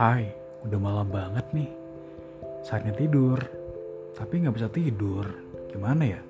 Hai, udah malam banget nih. Saatnya tidur, tapi nggak bisa tidur. Gimana ya?